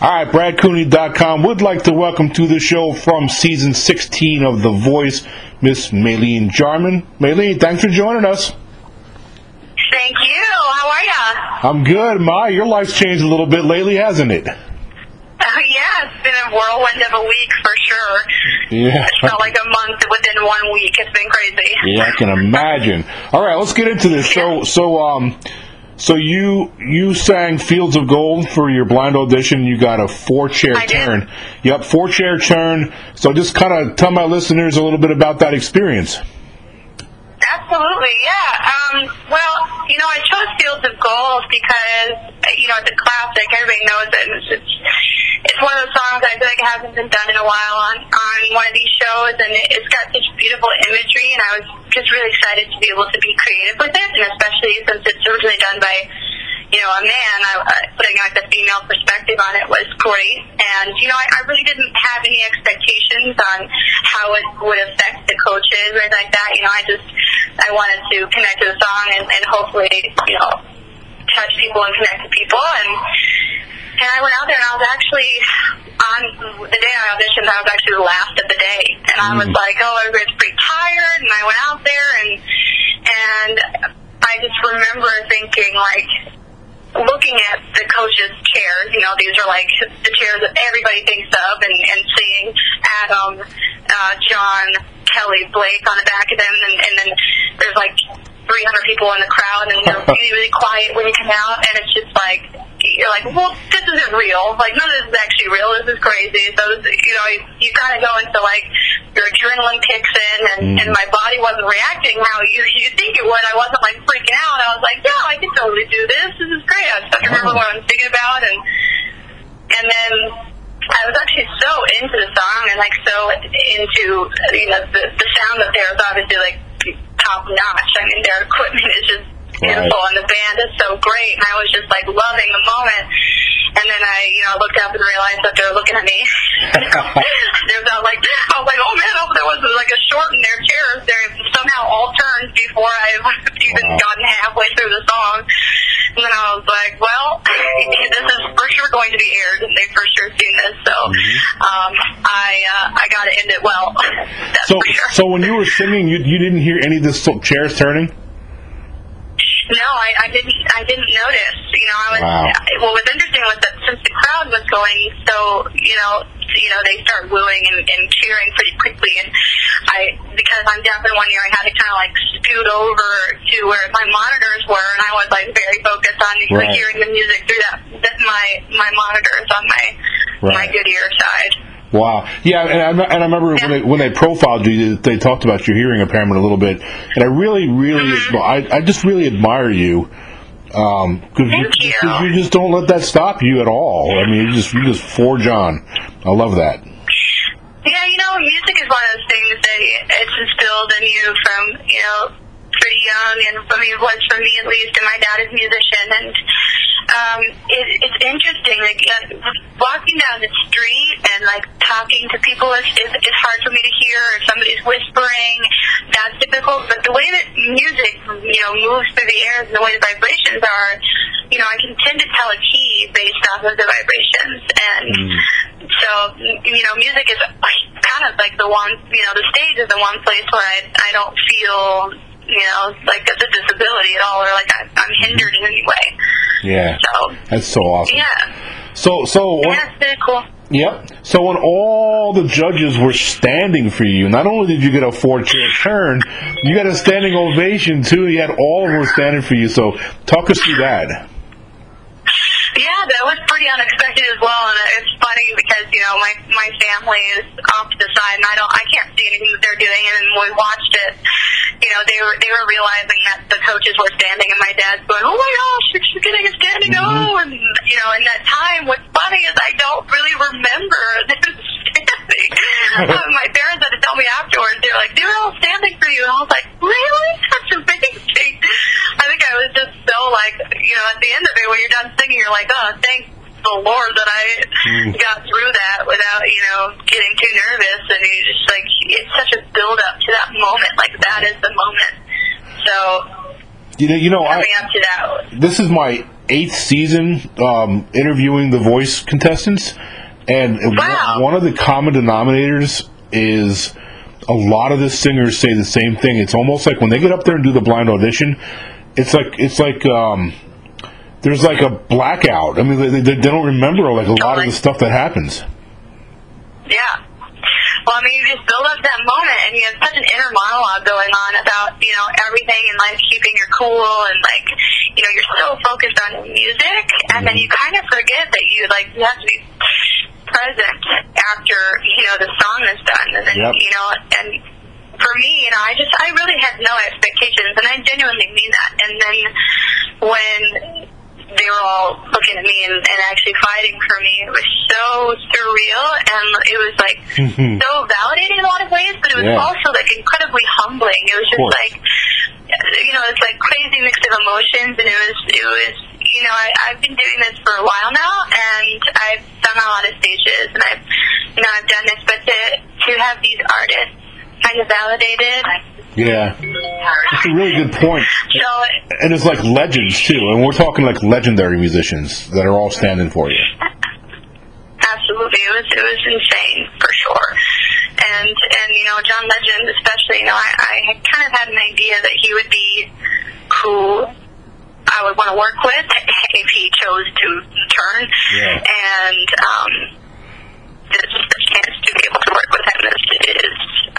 All right, BradCooney.com would like to welcome to the show from season 16 of The Voice, Miss Maelyn Jarmon. Maelyn, thanks for joining us. Thank you. How are ya? I'm good. My, your life's changed a little bit lately, hasn't it? Uh, yeah, it's been a whirlwind of a week for sure. Yeah. It felt like a month within one week. It's been crazy. Yeah, I can imagine. All right, let's get into this. So, so, um, so you you sang Fields of Gold for your blind audition. You got a four chair turn. Yep, four chair turn. So just kind of tell my listeners a little bit about that experience. Absolutely, yeah. Um, well, you know, I chose Fields of Gold because, you know, it's a classic. Everybody knows it. It's, it's one of those songs I feel like it hasn't been done in a while on, on one of these shows, and it, it's got such beautiful imagery, and I was just really excited to be able to be creative with it, and especially since it's originally done by you know, a man, I, putting like the female perspective on it was great. And, you know, I, I really didn't have any expectations on how it would affect the coaches or like that. You know, I just, I wanted to connect to the song and, and hopefully, you know, touch people and connect to people. And, and I went out there and I was actually, on the day I auditioned, I was actually the last of the day. And I was like, oh, everybody's pretty tired. And I went out there and, and I just remember thinking like, looking at the coaches' chairs, you know, these are like the chairs that everybody thinks of, and, and seeing Adam, uh, John, Kelly, Blake on the back of them, and, and then there's like 300 people in the crowd, and they're really, really quiet when you come out, and it's just like, you're like, well, this isn't real. Like, none of this is actually real. This is crazy. So, you know, you, you kind of go into like, your adrenaline kicks in, and, Mm. and my body wasn't reacting how you, you think it would. I wasn't like freaking out. I was like, yeah, I can totally do this. This is great. I just remember what I'm thinking about, and and then I was actually so into the song and like so into you know the the sound up there is obviously like top notch. I mean their equipment is just beautiful Right. and the band is so great and I was just like loving the moment. And then I, you know, looked up and realized that they were looking at me. there was like, I was like, oh man, oh, there was like a short in their chairs. They somehow all turned before I even Wow. gotten halfway through the song. And then I was like, well, this is for sure going to be aired, and they've for sure seen this. So um, I uh, I got to end it well. So, sure. so when you were singing, you you didn't hear any of the chairs turning. No, I, I didn't. I didn't notice. You know, I was. Wow. What was interesting was that since the crowd was going so, you know, you know, they start wooing and, and cheering pretty quickly, and I, because I'm deaf in one ear, I had to kind of like scoot over to where my monitors were, and I was like very focused on Right. hearing the music through that, that my my monitors on my my good ear side. Wow. Yeah, and I, and I remember when they when they profiled you, they talked about your hearing impairment a little bit, and I really, really, Mm-hmm. I, I just really admire you. Um, cause Thank you, you. 'cause you just don't let that stop you at all. I mean, you just you just forge on. I love that. Yeah, you know, music is one of those things that it's instilled in you from, you know, pretty young, and I mean, it was for me at least, and my dad is a musician, and um, it, it's interesting, like, uh, walking down the street and, like, talking to people is, is, is hard for me to hear, if somebody's whispering, that's difficult, but the way that music, you know, moves through the air and the way the vibrations are, you know, I can tend to tell a key based off of the vibrations, and so, you know, music is kind of like the one, you know, the stage is the one place where I, I don't feel, you know, like it's a disability at all or like I, I'm hindered in any way. Yeah, So, that's so awesome. yeah. So so when, Yeah, it's really cool. Yep. So when all the judges were standing for you, not only did you get a four chair turn, you got a standing ovation too. You had all of them standing for you. So talk us through that. Yeah, was pretty unexpected as well, and it's funny because you know my my family is off to the side, and I don't I can't see anything that they're doing. And when we watched it, you know they were they were realizing that the coaches were standing, and my dad's going, "Oh my gosh, she's getting a standing O!" And you know, in that time, what's funny is I don't really remember them standing. um, my parents had to tell me afterwards. They were like, "They were all standing for you," and I was like, "Really? That's amazing." I think I was just so like, you know, at the end of it, when you're done singing, you're like, oh, thank the Lord that I got through that without, you know, getting too nervous. And you just like, it's such a build up to that moment. Like that is the moment. So You know, you know, I, coming up to that, this is my eighth season um, interviewing the voice contestants, and Wow. one of the common denominators is a lot of the singers say the same thing. It's almost like when they get up there and do the blind audition, it's like it's like um, there's like a blackout. I mean, they, they, they don't remember like a lot of the stuff that happens. Yeah. Well, I mean, you just build up that moment, and you have such an inner monologue going on about, you know, everything and like keeping your cool, and like, you know, you're so focused on music, and then mm-hmm. you kind of forget that you like you have to be present after you know the song is done, and then Yep. you know, and for me, you know, I just I really had no expectations, and I genuinely mean that. And then when they were all looking at me and, and actually fighting for me. It was so surreal and it was like Mhm. so validating in a lot of ways, but it was Yeah. also like incredibly humbling. It was just like you know, it's like crazy mix of emotions and it was it was you know, I, I've been doing this for a while now and I've done a lot of stages and I've you know, I've done this but to to have these artists kind of validated Yeah, that's a really good point. so And it's like legends too, and we're talking like legendary musicians that are all standing for you. Absolutely, it was it was insane for sure. And and you know John Legend especially, you know I, I had kind of had an idea that he would be who I would want to work with if he chose to turn. Yeah. And um, the chance to be able to work with him is, is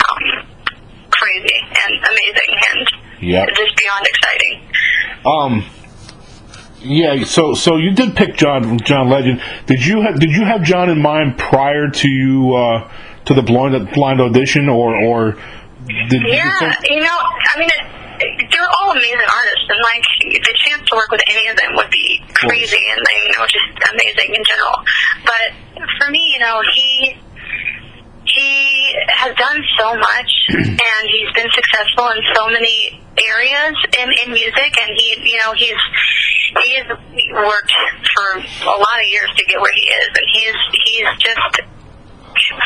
um, crazy and amazing and Yep. just beyond exciting. Um. Yeah, so so you did pick John John Legend. Did you have did you have John in mind prior to you uh, to the blind blind audition, or or did you Yeah, you know, I mean, it, they're all amazing artists, and like the chance to work with any of them would be crazy, and they, you know, just amazing in general. But for me, you know, he has done so much, and he's been successful in so many areas in in music, and he, you know, he's he has worked for a lot of years to get where he is, and he's he's just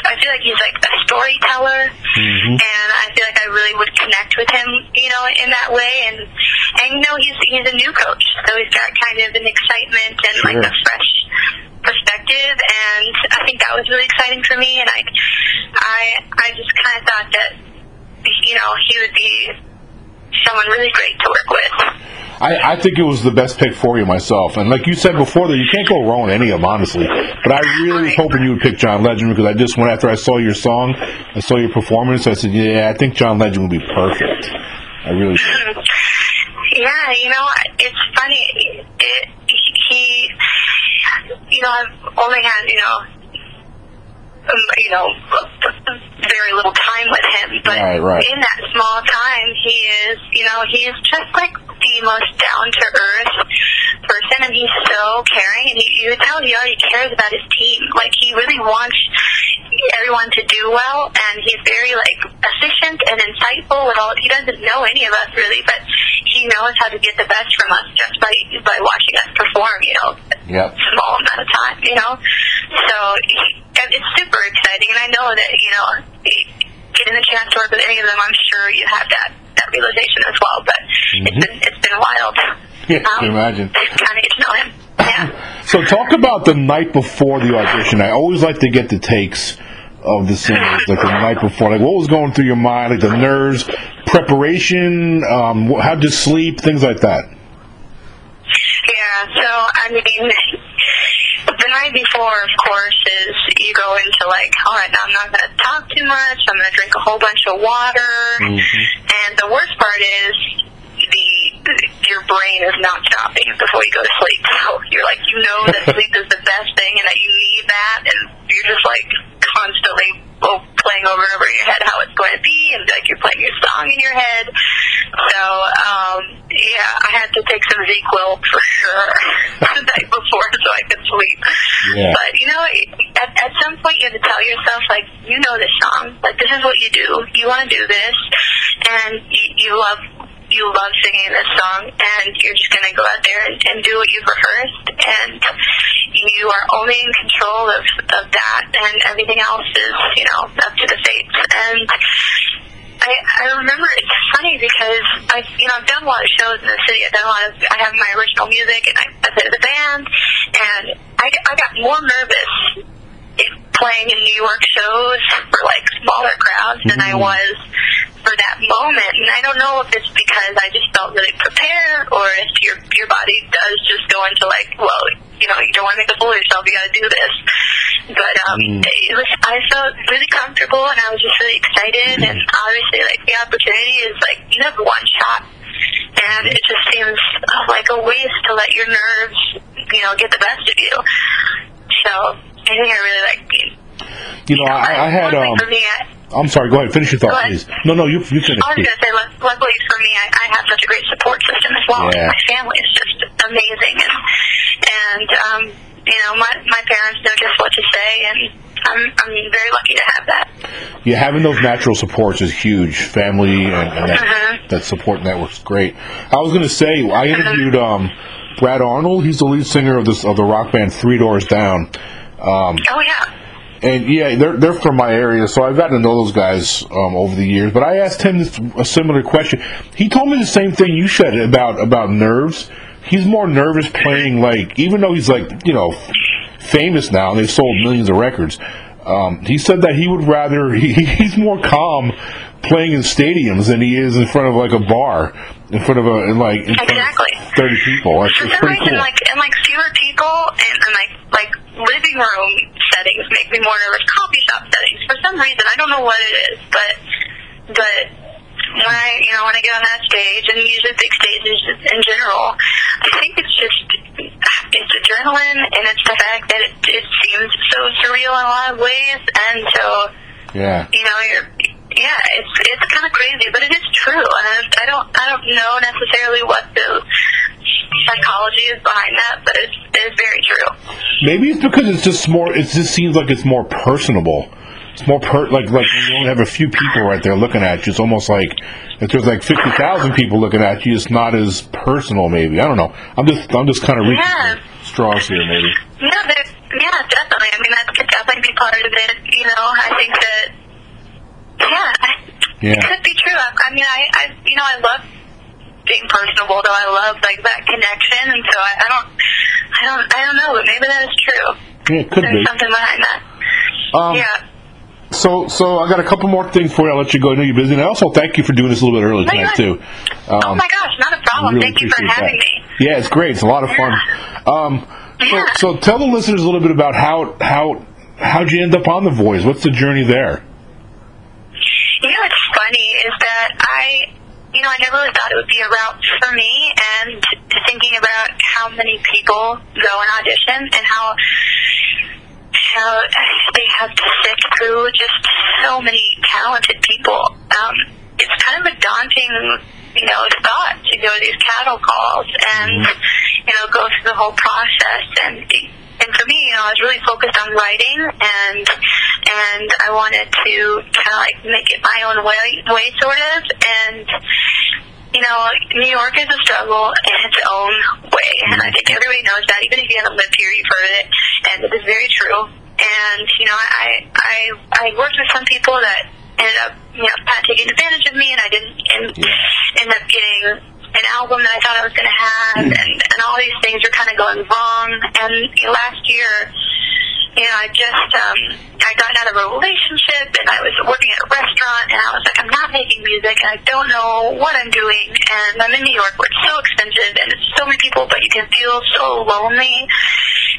I feel like he's like a storyteller, Mhm. and I feel like I really would connect with him, you know, in that way. And and you know, he's he's a new coach, so he's got kind of an excitement and like a fresh perspective, and I think that was really exciting for me. And I I I just kind of thought that you know he would be someone really great to work with. I, I think it was the best pick for you myself. And like you said before, that you can't go wrong with any of them, honestly. But I really was hoping you would pick John Legend because I just went after I saw your song, I saw your performance. I said, yeah, I think John Legend would be perfect. I really. Yeah, you know, it's funny. It, he, you know, I've only had, you know, um, you know, very little time with him, but Right, right. in that small time, he is, you know, he is just like the most down to earth person, and he's so caring, and you, you tell he already cares about his team. Like he really wants everyone to do well, and he's very like efficient and insightful with all. He doesn't know any of us really, but he knows how to get the best from us just by by watching us perform. You know, Yep. small amount of time. You know, so he, it's super exciting, and I know that you know getting the chance to work with any of them, I'm sure you have that that realization as well. But it's been it's been wild. Yeah, I can imagine. Kind of get to know him. Yeah. So talk about the night before the audition. I always like to get the takes of the singers, like the night before. Like what was going through your mind, like the nerves, preparation, um, how'd you sleep, things like that. So I mean, the night before, of course, is you go into like, all right, now I'm not going to talk too much. I'm going to drink a whole bunch of water, and the worst part is the your brain is not stopping before you go to sleep. So you're like, you know that sleep is the best thing, and that you need that, and you're just like constantly playing over and over in your head how it's going to be, and like you're playing your song in your head. So um, yeah, I had to take some ZzzQuil for sure the night before so I could sleep. Yeah. But you know, at, at some point you have to tell yourself like, you know this song, like this is what you do. You want to do this, and you, you love you love singing this song, and you're just gonna go out there and, and do what you've rehearsed, and you are only in control of of that, and everything else is you know up to the fates. And I, I remember it's funny because I've you know I've done a lot of shows in the city. I've done a lot of I have my original music and I, I played the band, and I, I got more nervous playing in New York shows for like smaller crowds than I mm-hmm. was for that moment. And I don't know if it's because I just felt really prepared or if your your body does just go into like, well, you know, you don't want to make a fool of yourself, you got to do this. But um, it was, I felt really comfortable and I was just really excited. And obviously, like the opportunity is like you have one shot, and it just seems like a waste to let your nerves, you know, get the best of you. So I think I really like being. You know, I, I had um. For me, I, I'm sorry. Go ahead. Finish your thought, please. No, no, you you finish. I was going to say, luckily for me, I, I have such a great support system as well. Yeah. My family is just amazing, and and um, you know, my my parents know just what to say, and I'm I'm very lucky to have that. Yeah, having those natural supports is huge. Family and, and that Uh-huh. that support network's great. I was going to say I interviewed um, Brad Arnold. He's the lead singer of this of the rock band Three Doors Down. Um, Oh yeah. and yeah, they're they're from my area, so I've gotten to know those guys um, over the years. But I asked him this, a similar question. He told me the same thing you said about about nerves. He's more nervous playing like, even though he's like you know famous now and they've sold millions of records. Um, he said that he would rather he, he's more calm playing in stadiums than he is in front of like a bar, in front of a in like in front Exactly. of thirty people. For that's some pretty reason, cool. like and like fewer people and, and like like living room settings make me more nervous. Coffee shop settings, for some reason, I don't know what it is, but but when I you know when I get on that stage and usually big stages in general, I think it's just it's adrenaline and it's the fact that it, it seems so surreal in a lot of ways, and so yeah. you know you're yeah it's it's kind of crazy but it is true and I, I don't I don't know necessarily what the psychology is behind that but it's it's very true Maybe it's because it's just more. It just seems like it's more personable. It's more per like like when you only have a few people right there looking at you. It's almost like if there's like fifty thousand people looking at you, it's not as personal. Maybe I don't know. I'm just I'm just kind of reaching Yeah. straws here. Maybe. yeah there, yeah definitely I mean that could definitely be part of it you know I think that yeah Yeah. it could be true I, I mean I, I you know I love being personable though I love like that connection and so I, I don't I don't I don't know but maybe that is true Yeah, it could there's be. something behind that Um, yeah So so I got a couple more things for you. I'll let you go. I know you're busy. And I also thank you for doing this a little bit early tonight too. oh Um, my gosh not a problem really thank you for having that. me Yeah, it's great. It's a lot of fun. Um, so, Yeah. so tell the listeners a little bit about how how how'd you end up on the Voice? What's the journey there? You know what's funny is that I, you know, I never really thought it would be a route for me, and thinking about how many people go and audition and how how they have to sift through just so many talented people. Um, it's kind of a daunting, you know, thought to go to these cattle calls and you know go through the whole process and. And for me, you know, I was really focused on writing, and and I wanted to kind of like make it my own way, way sort of. And you know, New York is a struggle in its own way, and I think everybody knows that. Even if you haven't lived here, you've heard it, and it is very true. And you know, I I I worked with some people that ended up you know kind of taking advantage of me, and I didn't end, end up getting an album that I thought I was going to have, hmm. and and all these things are kind of going wrong. And you know, last year, you know, I just um I got out of a relationship and I was working at a restaurant and I was like, I'm not making music. And I don't know what I'm doing. And I'm in New York where it's so expensive and it's so many people but you can feel so lonely.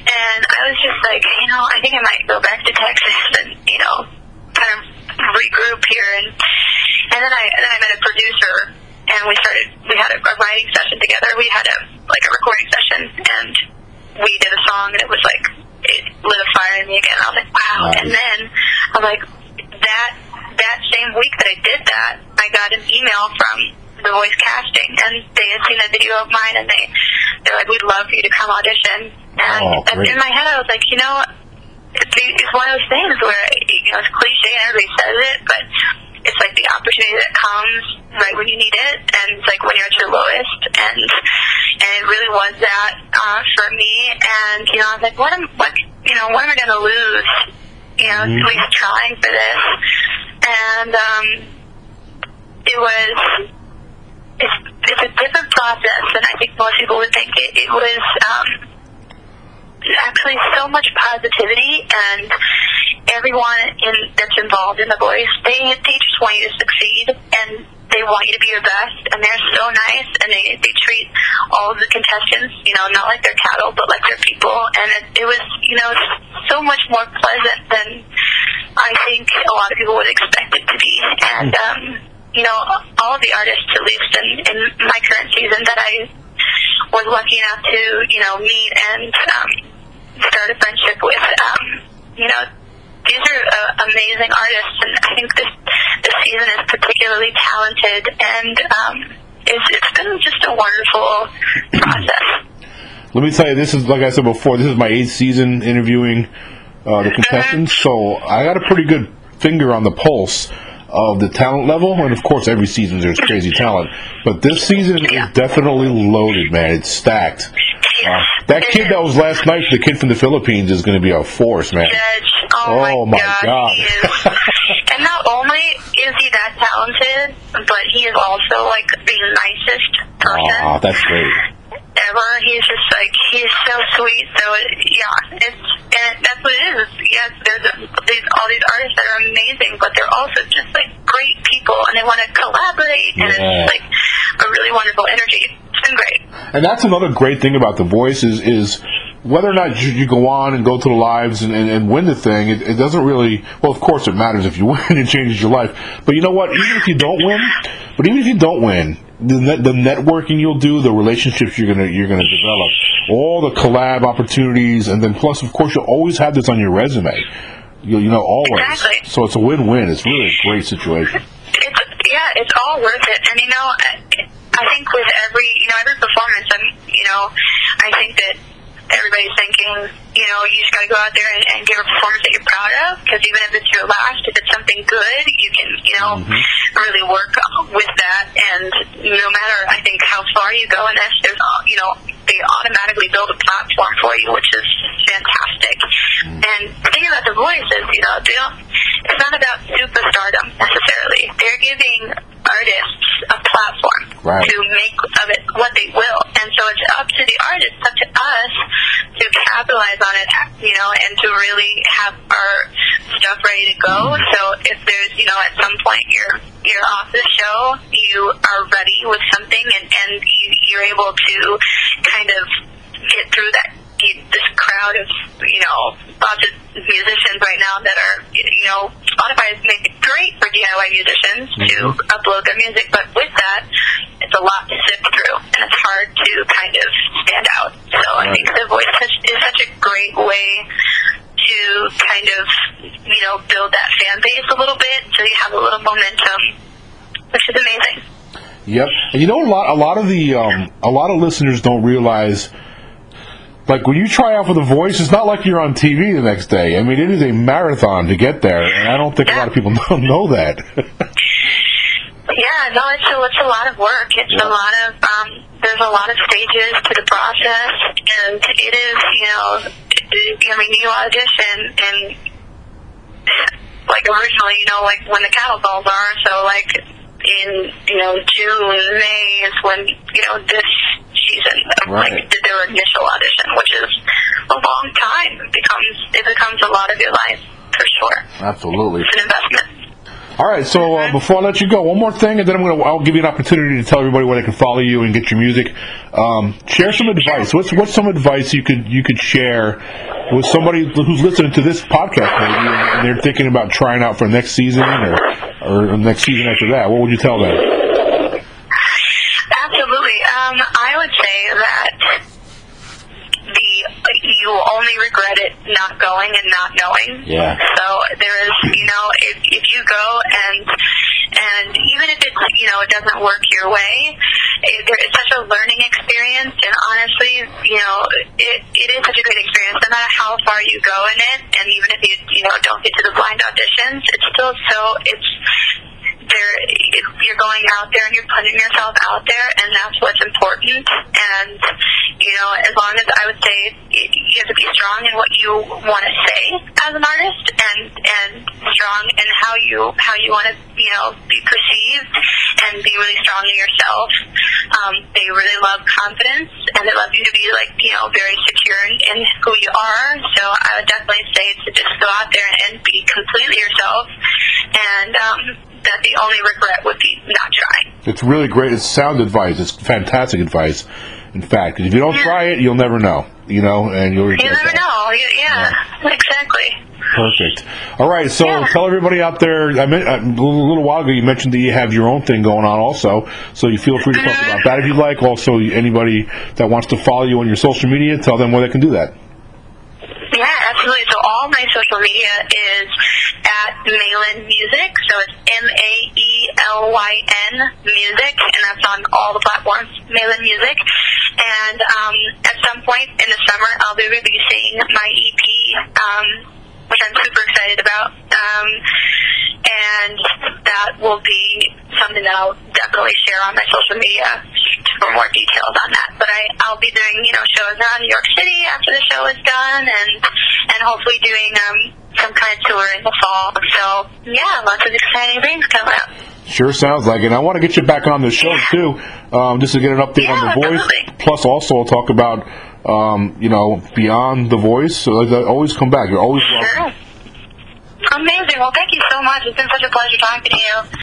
And I was just like, you know, I think I might go back to Texas and, you know, kind of regroup here. And and then I then I met a producer and we started we had a, a writing session together. We had a like a recording session and we did a song and it was like it lit a fire in me again. I was like, wow. Nice. And then I'm like, that that same week that I did that, I got an email from the voice casting, and they had seen a video of mine, and they they're like, we'd love for you to come audition. And Oh, in my head, I was like, you know, it's, it's one of those things where you know it's cliche and everybody says it, but it's like the opportunity that comes right when you need it, and it's like when you're at your lowest, and and it really was that uh, for me. And you know, I was like, what am what you know, what am I going to lose? You know, at least trying for this, and um, it was it's, it's a different process than I think most people would think. It, it was um, actually so much positivity and everyone in, that's involved in the voice, they they just want you to succeed and they want you to be your best and they're so nice and they they treat all of the contestants, you know, not like they're cattle but like they're people and it, it was, you know, so much more pleasant than I think a lot of people would expect it to be. And um, you know, all of the artists at least in, in my current season that I was lucky enough to, you know, meet and um start a friendship with um, you know, these are uh, amazing artists, and I think this this season is particularly talented, and um, it's it's been just a wonderful process. Let me tell you, this is like I said before. This is my eighth season interviewing uh, the contestants, so I got a pretty good finger on the pulse of the talent level. And of course, every season there's crazy talent, but this season Yeah. is definitely loaded, man. It's stacked. That kid that was last night, the kid from the Philippines, is going to be a force, man. Judge, Oh, oh, my God, God. and not only is he that talented, but he is also like the nicest person. Aw, that's great. Ever. He's just like he's so sweet. So yeah, it's and that's what it is. Yes, there's these all these artists that are amazing, but they're also just like great people, and they want to collaborate, and Yeah. it's like a really wonderful energy. It's been great. And that's another great thing about the voice is is whether or not you, you go on and go to the lives and, and, and win the thing. It, it doesn't really. Well, of course, it matters if you win. It changes your life. But you know what? Even if you don't win, but even if you don't win, the net, the networking you'll do, the relationships you're gonna you're gonna develop, all the collab opportunities, and then plus, of course, you'll always have this on your resume. You, you know, always. Exactly. So it's a win-win. It's really a great situation. It's yeah, it's all worth it. And you know, I, I think with every you know every performance, I'm you know, I think that everybody's thinking, you know, you just got to go out there and, and give a performance that you're proud of. Because even if it's your last, if it's something good, you can you know mm-hmm. really work with that. And no matter I think how far you go in this, there's you know they automatically build a platform for you, which is fantastic. Mm-hmm. And the thing about the voice is, you know, they don't. It's not about superstardom necessarily. They're giving artists a platform Right. to capitalize on it, you know, and to really have our stuff ready to go. So if there's, you know, at some point you're you're off the show, you are ready with something, and and you, you're able to kind of get through that you- this crowd of you know lots of musicians right now that are you know Spotify is making it great for DIY musicians to mm-hmm. upload their music, but with that, it's a lot to Yep. And you know a lot a lot of the um, a lot of listeners don't realize like when you try out for the voice, it's not like you're on TV the next day. I mean, it is a marathon to get there, and I don't think a lot of people know, know that. Yeah, no, it's a, it's a lot of work. It's Yeah. a lot of um, there's a lot of stages to the process, and it is you know, it, I mean, you audition and like originally, you know, like when the cattle calls are. So like in you know June, May is when you know this season Right. like did their initial audition, which is a long time. It becomes it becomes a lot of your life for sure. Absolutely. It's an investment. All right. So uh, before I let you go, one more thing, and then I'm gonna I'll give you an opportunity to tell everybody where they can follow you and get your music. Um, share some advice. What's what's some advice you could you could share with somebody who's listening to this podcast maybe and they're thinking about trying out for next season or or next season after that? What would you tell them? Absolutely. Um, I would say that the you will only regret it not going and not knowing. Yeah. So there is, you know, if if you go and and even if it's you know it doesn't work your way, it, is such a learning experience. And honestly, you know, it it is such a great experience. No matter how far you go in it, and even if you you know don't get to the blind auditions, it's still so it's there you're going out there and you're putting yourself out there and that's what's important and you know as long as i would say you have to be strong in what you want to say as an artist and and strong in how you how you want to you know be perceived and be really strong in yourself. Um, they really love confidence and they love you to be like, you know, very secure in, in who you are. So I would definitely say to just go out there and be completely yourself and um, that the only regret would be not trying. It's really great. It's sound advice. It's fantastic advice. In fact, if you don't try it, you'll never know. You know, and you'll regret. You never that. know. You, yeah, exactly. Perfect. All right, so Yeah. tell everybody out there. I meant, a little while ago, you mentioned that you have your own thing going on, also. So you feel free to talk mm-hmm. about that if you'd like. Also, anybody that wants to follow you on your social media, tell them where they can do that. Yeah, absolutely. So all my social media is Maelyn Music. So it's M A E L Y N Music, and that's on all the platforms. Maelyn Music. And um, at some point in the summer, I'll be releasing my EP, um, which I'm super excited about. Um, and that will be something that I'll definitely share on my social media for more details on that. But I, I'll be doing, you know, shows around New York City after the show is done, and and hopefully doing um, some kind of tour in the fall. So yeah, lots of exciting things coming up. Sure sounds like it. And I want to get you back on the show too, um, just to get an update on the voice. Plus, also I'll talk about um, you know beyond the voice. So always come back. You're always welcome. Sure. Amazing. Well, thank you so much. It's been such a pleasure talking to you.